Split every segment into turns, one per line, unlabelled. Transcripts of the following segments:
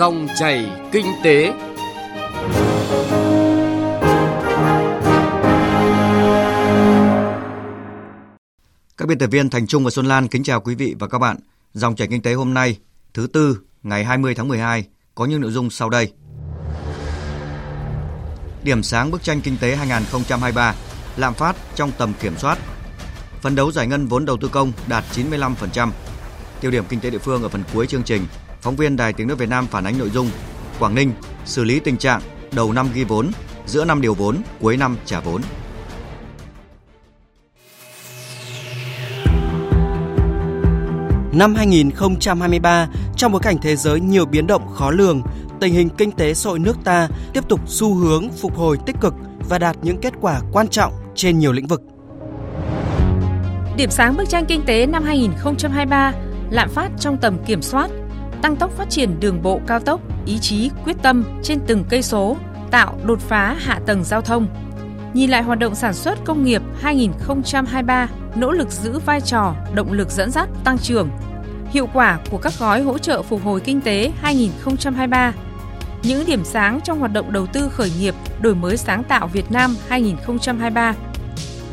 Dòng chảy kinh tế.
Các biên tập viên Thành Trung và Xuân Lan kính chào quý vị và các bạn. Dòng chảy kinh tế hôm nay, thứ tư, ngày 20 tháng 12 có những nội dung sau đây. Điểm sáng bức tranh kinh tế 2023, lạm phát trong tầm kiểm soát. Phấn đấu giải ngân vốn đầu tư công đạt 95%. Tiêu điểm kinh tế địa phương ở phần cuối chương trình, phóng viên Đài Tiếng nói Việt Nam phản ánh nội dung Quảng Ninh xử lý tình trạng đầu năm ghi vốn, giữa năm điều vốn, cuối năm trả vốn.
Năm 2023, trong bối cảnh thế giới nhiều biến động khó lường, tình hình kinh tế xã hội nước ta tiếp tục xu hướng phục hồi tích cực và đạt những kết quả quan trọng trên nhiều lĩnh vực.
Điểm sáng bức tranh kinh tế năm 2023, lạm phát trong tầm kiểm soát, tăng tốc phát triển đường bộ cao tốc, ý chí quyết tâm trên từng cây số, tạo đột phá hạ tầng giao thông. Nhìn lại hoạt động sản xuất công nghiệp 2023, nỗ lực giữ vai trò động lực dẫn dắt tăng trưởng. Hiệu quả của các gói hỗ trợ phục hồi kinh tế 2023. Những điểm sáng trong hoạt động đầu tư khởi nghiệp, đổi mới sáng tạo Việt Nam 2023.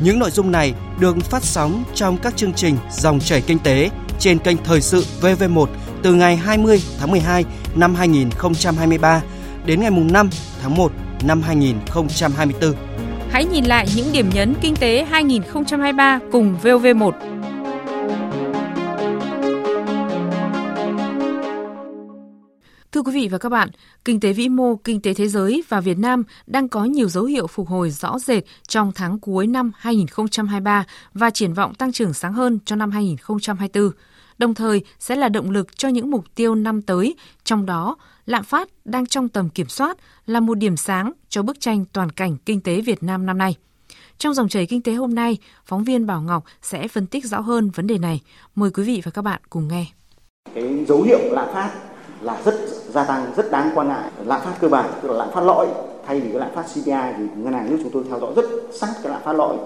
Những nội dung này được phát sóng trong các chương trình Dòng chảy kinh tế trên kênh Thời sự VV1 từ ngày 20 tháng 12 năm 2023 đến ngày 5 tháng 1 năm 2024.
Hãy nhìn lại những điểm nhấn kinh tế 2023 cùng VOV1. Thưa quý vị và các bạn, kinh tế vĩ mô, kinh tế thế giới và Việt Nam đang có nhiều dấu hiệu phục hồi rõ rệt trong tháng cuối năm 2023 và triển vọng tăng trưởng sáng hơn cho năm 2024 đồng thời sẽ là động lực cho những mục tiêu năm tới, trong đó lạm phát đang trong tầm kiểm soát là một điểm sáng cho bức tranh toàn cảnh kinh tế Việt Nam năm nay. Trong dòng chảy kinh tế hôm nay, phóng viên Bảo Ngọc sẽ phân tích rõ hơn vấn đề này. Mời quý vị và các bạn cùng nghe.
Cái dấu hiệu lạm phát là rất gia tăng, rất đáng quan ngại. Lạm phát cơ bản, tức là lạm phát lõi, thay vì cái lạm phát CPI thì ngân hàng nước chúng tôi theo dõi rất sát cái lạm phát lõi.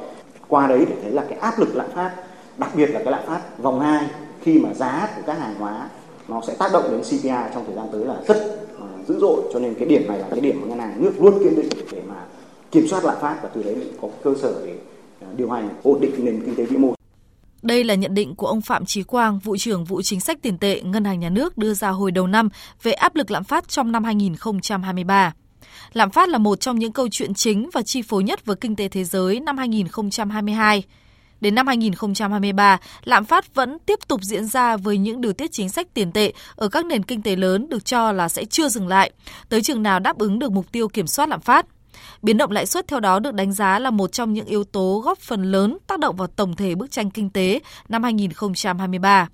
Qua đấy để thấy là cái áp lực lạm phát, đặc biệt là cái lạm phát vòng 2 khi mà giá của các hàng hóa nó sẽ tác động đến CPI trong thời gian tới là rất uh, dữ dội cho nên cái điểm này là cái điểm mà ngân hàng nước luôn kiên định để mà kiểm soát lạm phát và từ đấy có cơ sở để uh, điều hành ổn định nền kinh tế vĩ mô.
Đây là nhận định của ông Phạm Chí Quang, vụ trưởng vụ chính sách tiền tệ Ngân hàng Nhà nước đưa ra hồi đầu năm về áp lực lạm phát trong năm 2023. Lạm phát là một trong những câu chuyện chính và chi phối nhất với kinh tế thế giới năm 2022. Đến năm 2023, lạm phát vẫn tiếp tục diễn ra với những điều tiết chính sách tiền tệ ở các nền kinh tế lớn được cho là sẽ chưa dừng lại, tới chừng nào đáp ứng được mục tiêu kiểm soát lạm phát. Biến động lãi suất theo đó được đánh giá là một trong những yếu tố góp phần lớn tác động vào tổng thể bức tranh kinh tế năm 2023.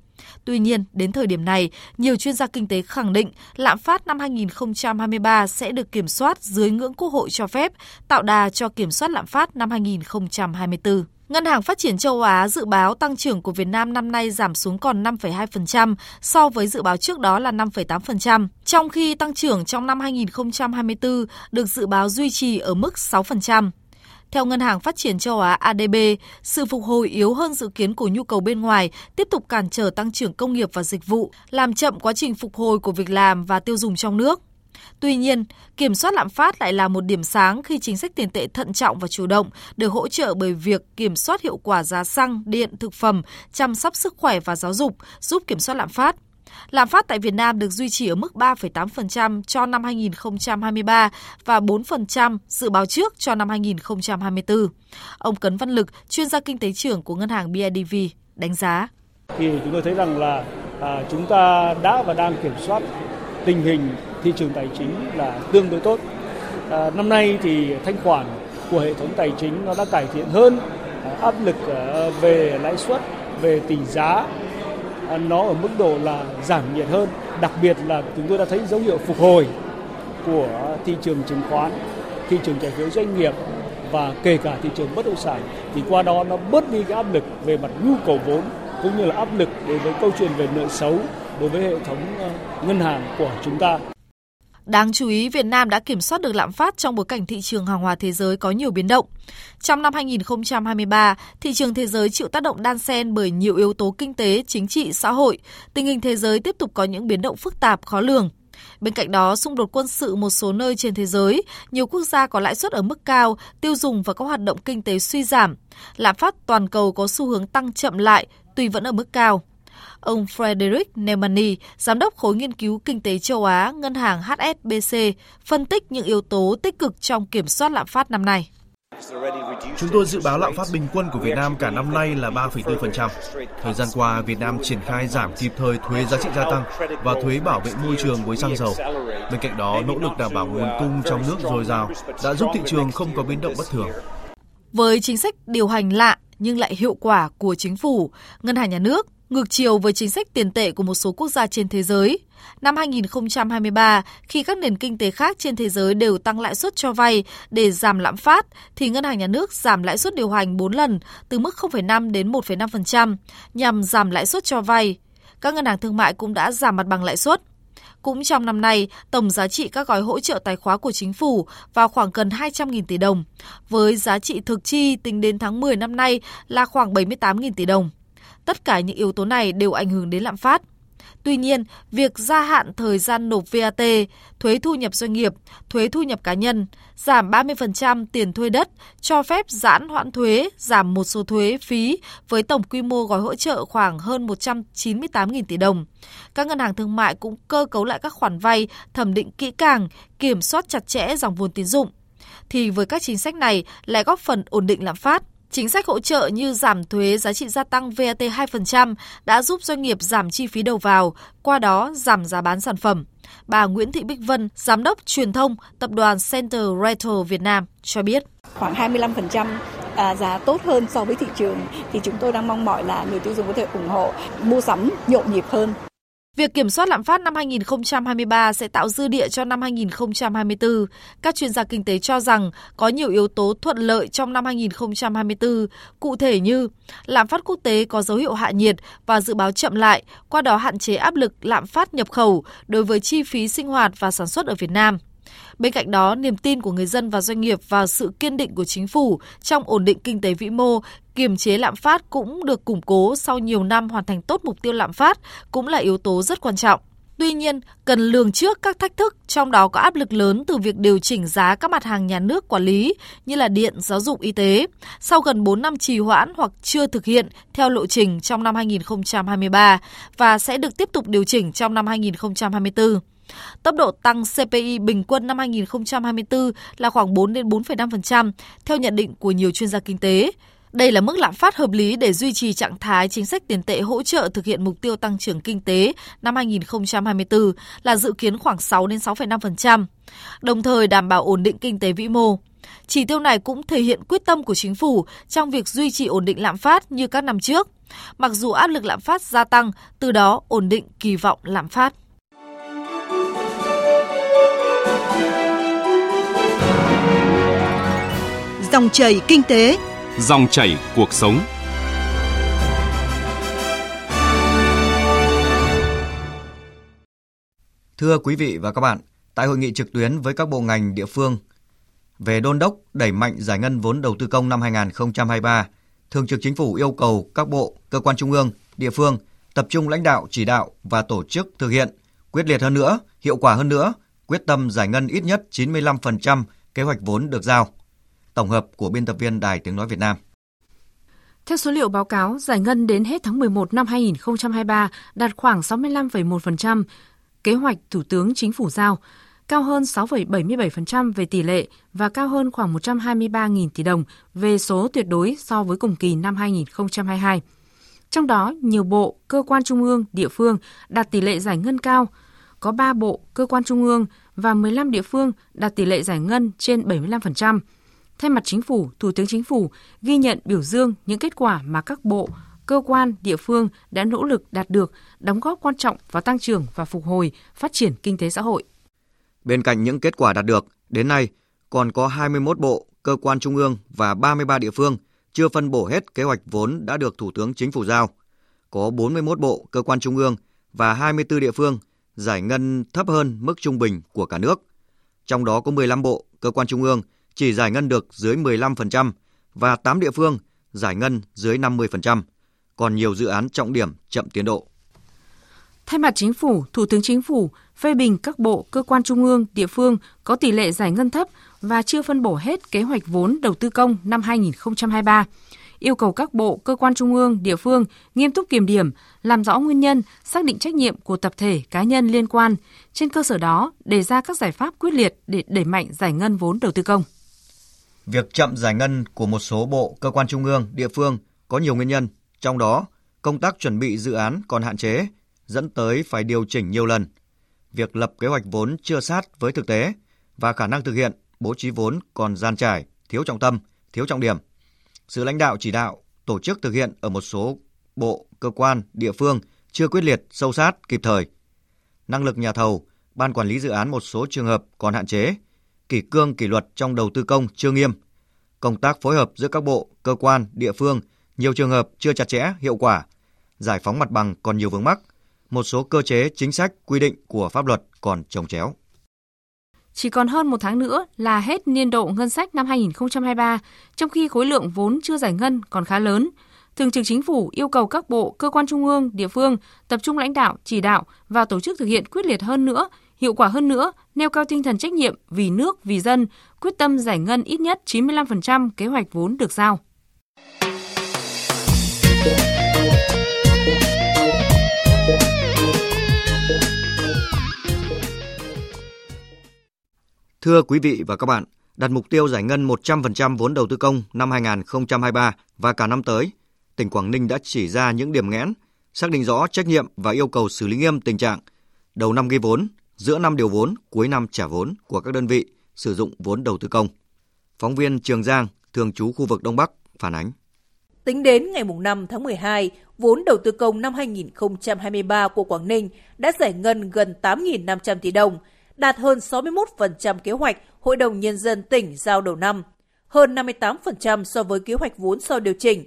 Tuy nhiên, đến thời điểm này, nhiều chuyên gia kinh tế khẳng định lạm phát năm 2023 sẽ được kiểm soát dưới ngưỡng quốc hội cho phép, tạo đà cho kiểm soát lạm phát năm 2024. Ngân hàng Phát triển châu Á dự báo tăng trưởng của Việt Nam năm nay giảm xuống còn 5,2% so với dự báo trước đó là 5,8%, trong khi tăng trưởng trong năm 2024 được dự báo duy trì ở mức 6%. Theo Ngân hàng Phát triển châu Á ADB, sự phục hồi yếu hơn dự kiến của nhu cầu bên ngoài tiếp tục cản trở tăng trưởng công nghiệp và dịch vụ, làm chậm quá trình phục hồi của việc làm và tiêu dùng trong nước. Tuy nhiên, kiểm soát lạm phát lại là một điểm sáng khi chính sách tiền tệ thận trọng và chủ động được hỗ trợ bởi việc kiểm soát hiệu quả giá xăng, điện, thực phẩm, chăm sóc sức khỏe và giáo dục, giúp kiểm soát lạm phát. Lạm phát tại Việt Nam được duy trì ở mức 3,8% cho năm 2023 và 4% dự báo trước cho năm 2024. Ông Cấn Văn Lực, chuyên gia kinh tế trưởng của Ngân hàng BIDV, đánh giá.
Thì chúng tôi thấy rằng là à, chúng ta đã và đang kiểm soát tình hình thị trường tài chính là tương đối tốt. À, năm nay thì thanh khoản của hệ thống tài chính nó đã cải thiện hơn, à, áp lực à, về lãi suất, về tỷ giá à, nó ở mức độ là giảm nhiệt hơn. Đặc biệt là chúng tôi đã thấy dấu hiệu phục hồi của thị trường chứng khoán, thị trường trái phiếu doanh nghiệp và kể cả thị trường bất động sản thì qua đó nó bớt đi cái áp lực về mặt nhu cầu vốn cũng như là áp lực đối với câu chuyện về nợ xấu đối với hệ thống à, ngân hàng của chúng ta.
Đáng chú ý, Việt Nam đã kiểm soát được lạm phát trong bối cảnh thị trường hàng hóa thế giới có nhiều biến động. Trong năm 2023, thị trường thế giới chịu tác động đan xen bởi nhiều yếu tố kinh tế, chính trị, xã hội. Tình hình thế giới tiếp tục có những biến động phức tạp, khó lường. Bên cạnh đó, xung đột quân sự một số nơi trên thế giới, nhiều quốc gia có lãi suất ở mức cao, tiêu dùng và các hoạt động kinh tế suy giảm. Lạm phát toàn cầu có xu hướng tăng chậm lại, tuy vẫn ở mức cao. Ông Frederick Nemani, giám đốc khối nghiên cứu kinh tế châu Á, ngân hàng HSBC, phân tích những yếu tố tích cực trong kiểm soát lạm phát năm nay.
Chúng tôi dự báo lạm phát bình quân của Việt Nam cả năm nay là 3,4%. Thời gian qua, Việt Nam triển khai giảm kịp thời thuế giá trị gia tăng và thuế bảo vệ môi trường với xăng dầu. Bên cạnh đó, nỗ lực đảm bảo nguồn cung trong nước dồi dào đã giúp thị trường không có biến động bất thường.
Với chính sách điều hành lạ nhưng lại hiệu quả của chính phủ, ngân hàng nhà nước ngược chiều với chính sách tiền tệ của một số quốc gia trên thế giới. Năm 2023, khi các nền kinh tế khác trên thế giới đều tăng lãi suất cho vay để giảm lạm phát, thì Ngân hàng Nhà nước giảm lãi suất điều hành 4 lần, từ mức 0,5 đến 1,5%, nhằm giảm lãi suất cho vay. Các ngân hàng thương mại cũng đã giảm mặt bằng lãi suất. Cũng trong năm nay, tổng giá trị các gói hỗ trợ tài khóa của chính phủ vào khoảng gần 200.000 tỷ đồng, với giá trị thực chi tính đến tháng 10 năm nay là khoảng 78.000 tỷ đồng. Tất cả những yếu tố này đều ảnh hưởng đến lạm phát. Tuy nhiên, việc gia hạn thời gian nộp VAT, thuế thu nhập doanh nghiệp, thuế thu nhập cá nhân, giảm 30% tiền thuê đất, cho phép giãn hoãn thuế, giảm một số thuế phí với tổng quy mô gói hỗ trợ khoảng hơn 198.000 tỷ đồng. Các ngân hàng thương mại cũng cơ cấu lại các khoản vay, thẩm định kỹ càng, kiểm soát chặt chẽ dòng vốn tín dụng. Thì với các chính sách này lại góp phần ổn định lạm phát. Chính sách hỗ trợ như giảm thuế giá trị gia tăng VAT 2% đã giúp doanh nghiệp giảm chi phí đầu vào, qua đó giảm giá bán sản phẩm. Bà Nguyễn Thị Bích Vân, Giám đốc truyền thông Tập đoàn Center Retail Việt Nam cho biết.
Khoảng 25% à, giá tốt hơn so với thị trường thì chúng tôi đang mong mỏi là người tiêu dùng có thể ủng hộ mua sắm nhộn nhịp hơn.
Việc kiểm soát lạm phát năm 2023 sẽ tạo dư địa cho năm 2024. Các chuyên gia kinh tế cho rằng có nhiều yếu tố thuận lợi trong năm 2024, cụ thể như lạm phát quốc tế có dấu hiệu hạ nhiệt và dự báo chậm lại, qua đó hạn chế áp lực lạm phát nhập khẩu đối với chi phí sinh hoạt và sản xuất ở Việt Nam. Bên cạnh đó, niềm tin của người dân và doanh nghiệp vào sự kiên định của chính phủ trong ổn định kinh tế vĩ mô, kiềm chế lạm phát cũng được củng cố sau nhiều năm hoàn thành tốt mục tiêu lạm phát cũng là yếu tố rất quan trọng. Tuy nhiên, cần lường trước các thách thức, trong đó có áp lực lớn từ việc điều chỉnh giá các mặt hàng nhà nước quản lý như là điện, giáo dục, y tế, sau gần 4 năm trì hoãn hoặc chưa thực hiện theo lộ trình trong năm 2023 và sẽ được tiếp tục điều chỉnh trong năm 2024. Tốc độ tăng CPI bình quân năm 2024 là khoảng 4 đến 4,5% theo nhận định của nhiều chuyên gia kinh tế. Đây là mức lạm phát hợp lý để duy trì trạng thái chính sách tiền tệ hỗ trợ thực hiện mục tiêu tăng trưởng kinh tế năm 2024 là dự kiến khoảng 6 đến 6,5%, đồng thời đảm bảo ổn định kinh tế vĩ mô. Chỉ tiêu này cũng thể hiện quyết tâm của chính phủ trong việc duy trì ổn định lạm phát như các năm trước, mặc dù áp lực lạm phát gia tăng, từ đó ổn định kỳ vọng lạm phát.
Dòng chảy kinh tế,
dòng chảy cuộc sống.
Thưa quý vị và các bạn, tại hội nghị trực tuyến với các bộ ngành địa phương về đôn đốc đẩy mạnh giải ngân vốn đầu tư công năm 2023, Thường trực Chính phủ yêu cầu các bộ, cơ quan trung ương, địa phương tập trung lãnh đạo, chỉ đạo và tổ chức thực hiện quyết liệt hơn nữa, hiệu quả hơn nữa, quyết tâm giải ngân ít nhất 95% kế hoạch vốn được giao. Tổng hợp của biên tập viên Đài Tiếng Nói Việt Nam.
Theo số liệu báo cáo, giải ngân đến hết tháng 11 năm 2023 đạt khoảng 65,1%, kế hoạch Thủ tướng Chính phủ giao, cao hơn 6,77% về tỷ lệ và cao hơn khoảng 123.000 tỷ đồng về số tuyệt đối so với cùng kỳ năm 2022. Trong đó, nhiều bộ, cơ quan trung ương, địa phương đạt tỷ lệ giải ngân cao, có 3 bộ, cơ quan trung ương và 15 địa phương đạt tỷ lệ giải ngân trên 75%. Thay mặt chính phủ, Thủ tướng Chính phủ ghi nhận biểu dương những kết quả mà các bộ, cơ quan, địa phương đã nỗ lực đạt được, đóng góp quan trọng vào tăng trưởng và phục hồi, phát triển kinh tế xã hội.
Bên cạnh những kết quả đạt được, đến nay còn có 21 bộ, cơ quan trung ương và 33 địa phương chưa phân bổ hết kế hoạch vốn đã được Thủ tướng Chính phủ giao. Có 41 bộ, cơ quan trung ương và 24 địa phương giải ngân thấp hơn mức trung bình của cả nước. Trong đó có 15 bộ, cơ quan trung ương chỉ giải ngân được dưới 15% và 8 địa phương giải ngân dưới 50%, còn nhiều dự án trọng điểm chậm tiến độ.
Thay mặt chính phủ, Thủ tướng Chính phủ phê bình các bộ, cơ quan trung ương, địa phương có tỷ lệ giải ngân thấp và chưa phân bổ hết kế hoạch vốn đầu tư công năm 2023 yêu cầu các bộ, cơ quan trung ương, địa phương nghiêm túc kiểm điểm, làm rõ nguyên nhân, xác định trách nhiệm của tập thể, cá nhân liên quan. Trên cơ sở đó, đề ra các giải pháp quyết liệt để đẩy mạnh giải ngân vốn đầu tư công.
Việc chậm giải ngân của một số bộ, cơ quan trung ương, địa phương có nhiều nguyên nhân, trong đó công tác chuẩn bị dự án còn hạn chế, dẫn tới phải điều chỉnh nhiều lần. Việc lập kế hoạch vốn chưa sát với thực tế và khả năng thực hiện bố trí vốn còn gian trải, thiếu trọng tâm, thiếu trọng điểm. Sự lãnh đạo chỉ đạo, tổ chức thực hiện ở một số bộ, cơ quan, địa phương chưa quyết liệt, sâu sát, kịp thời. Năng lực nhà thầu, ban quản lý dự án một số trường hợp còn hạn chế, kỷ cương kỷ luật trong đầu tư công chưa nghiêm. Công tác phối hợp giữa các bộ, cơ quan, địa phương nhiều trường hợp chưa chặt chẽ, hiệu quả. Giải phóng mặt bằng còn nhiều vướng mắc. Một số cơ chế, chính sách, quy định của pháp luật còn trồng chéo.
Chỉ còn hơn một tháng nữa là hết niên độ ngân sách năm 2023, trong khi khối lượng vốn chưa giải ngân còn khá lớn. Thường trực Chính phủ yêu cầu các bộ, cơ quan trung ương, địa phương tập trung lãnh đạo, chỉ đạo và tổ chức thực hiện quyết liệt hơn nữa, hiệu quả hơn nữa, nêu cao tinh thần trách nhiệm vì nước, vì dân, quyết tâm giải ngân ít nhất 95% kế hoạch vốn được giao.
Thưa quý vị và các bạn, đặt mục tiêu giải ngân 100% vốn đầu tư công năm 2023 và cả năm tới, tỉnh Quảng Ninh đã chỉ ra những điểm nghẽn, xác định rõ trách nhiệm và yêu cầu xử lý nghiêm tình trạng đầu năm ghi vốn, giữa năm điều vốn, cuối năm trả vốn của các đơn vị sử dụng vốn đầu tư công. Phóng viên Trường Giang, thường trú khu vực Đông Bắc, phản ánh.
Tính đến ngày 5 tháng 12, vốn đầu tư công năm 2023 của Quảng Ninh đã giải ngân gần 8.500 tỷ đồng, đạt hơn 61% kế hoạch Hội đồng Nhân dân tỉnh giao đầu năm, hơn 58% so với kế hoạch vốn sau điều chỉnh.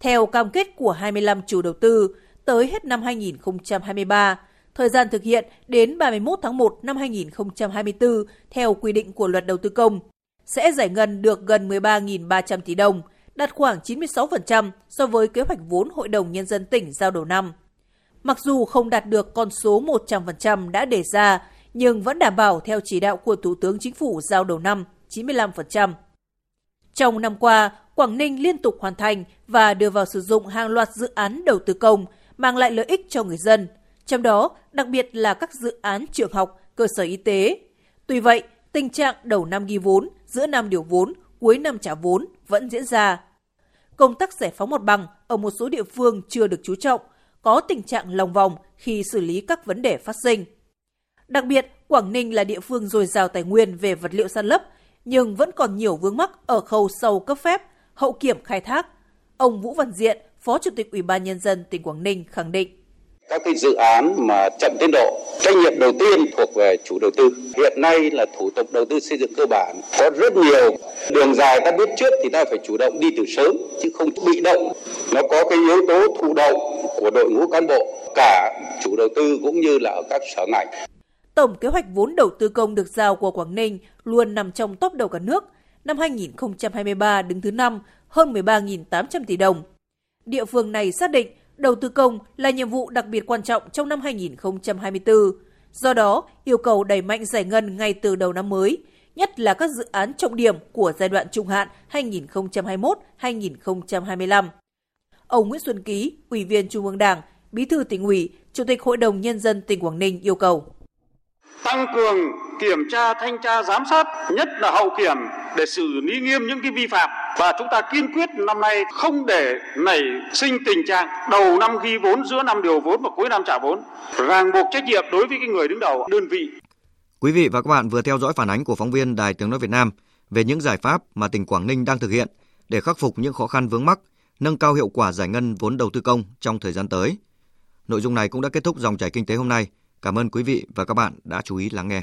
Theo cam kết của 25 chủ đầu tư, tới hết năm 2023, thời gian thực hiện đến 31 tháng 1 năm 2024 theo quy định của luật đầu tư công, sẽ giải ngân được gần 13.300 tỷ đồng, đạt khoảng 96% so với kế hoạch vốn Hội đồng Nhân dân tỉnh giao đầu năm. Mặc dù không đạt được con số 100% đã đề ra, nhưng vẫn đảm bảo theo chỉ đạo của Thủ tướng Chính phủ giao đầu năm 95%. Trong năm qua, Quảng Ninh liên tục hoàn thành và đưa vào sử dụng hàng loạt dự án đầu tư công mang lại lợi ích cho người dân, trong đó đặc biệt là các dự án trường học, cơ sở y tế. Tuy vậy, tình trạng đầu năm ghi vốn, giữa năm điều vốn, cuối năm trả vốn vẫn diễn ra. Công tác giải phóng mặt bằng ở một số địa phương chưa được chú trọng, có tình trạng lòng vòng khi xử lý các vấn đề phát sinh. Đặc biệt, Quảng Ninh là địa phương dồi dào tài nguyên về vật liệu san lấp, nhưng vẫn còn nhiều vướng mắc ở khâu sâu cấp phép, hậu kiểm khai thác. Ông Vũ Văn Diện, Phó Chủ tịch Ủy ban Nhân dân tỉnh Quảng Ninh khẳng định.
Các cái dự án mà chậm tiến độ, trách nhiệm đầu tiên thuộc về chủ đầu tư. Hiện nay là thủ tục đầu tư xây dựng cơ bản có rất nhiều đường dài ta biết trước thì ta phải chủ động đi từ sớm chứ không bị động. Nó có cái yếu tố thụ động của đội ngũ cán bộ cả chủ đầu tư cũng như là ở các sở ngành
tổng kế hoạch vốn đầu tư công được giao của Quảng Ninh luôn nằm trong top đầu cả nước. Năm 2023 đứng thứ năm, hơn 13.800 tỷ đồng. Địa phương này xác định đầu tư công là nhiệm vụ đặc biệt quan trọng trong năm 2024. Do đó, yêu cầu đẩy mạnh giải ngân ngay từ đầu năm mới, nhất là các dự án trọng điểm của giai đoạn trung hạn 2021-2025. Ông Nguyễn Xuân Ký, Ủy viên Trung ương Đảng, Bí thư tỉnh ủy, Chủ tịch Hội đồng Nhân dân tỉnh Quảng Ninh yêu cầu
tăng cường kiểm tra thanh tra giám sát nhất là hậu kiểm để xử lý nghiêm những cái vi phạm và chúng ta kiên quyết năm nay không để nảy sinh tình trạng đầu năm ghi vốn giữa năm điều vốn và cuối năm trả vốn ràng buộc trách nhiệm đối với cái người đứng đầu đơn vị
Quý vị và các bạn vừa theo dõi phản ánh của phóng viên Đài Tiếng nói Việt Nam về những giải pháp mà tỉnh Quảng Ninh đang thực hiện để khắc phục những khó khăn vướng mắc, nâng cao hiệu quả giải ngân vốn đầu tư công trong thời gian tới. Nội dung này cũng đã kết thúc dòng chảy kinh tế hôm nay. Cảm ơn quý vị và các bạn đã chú ý lắng nghe.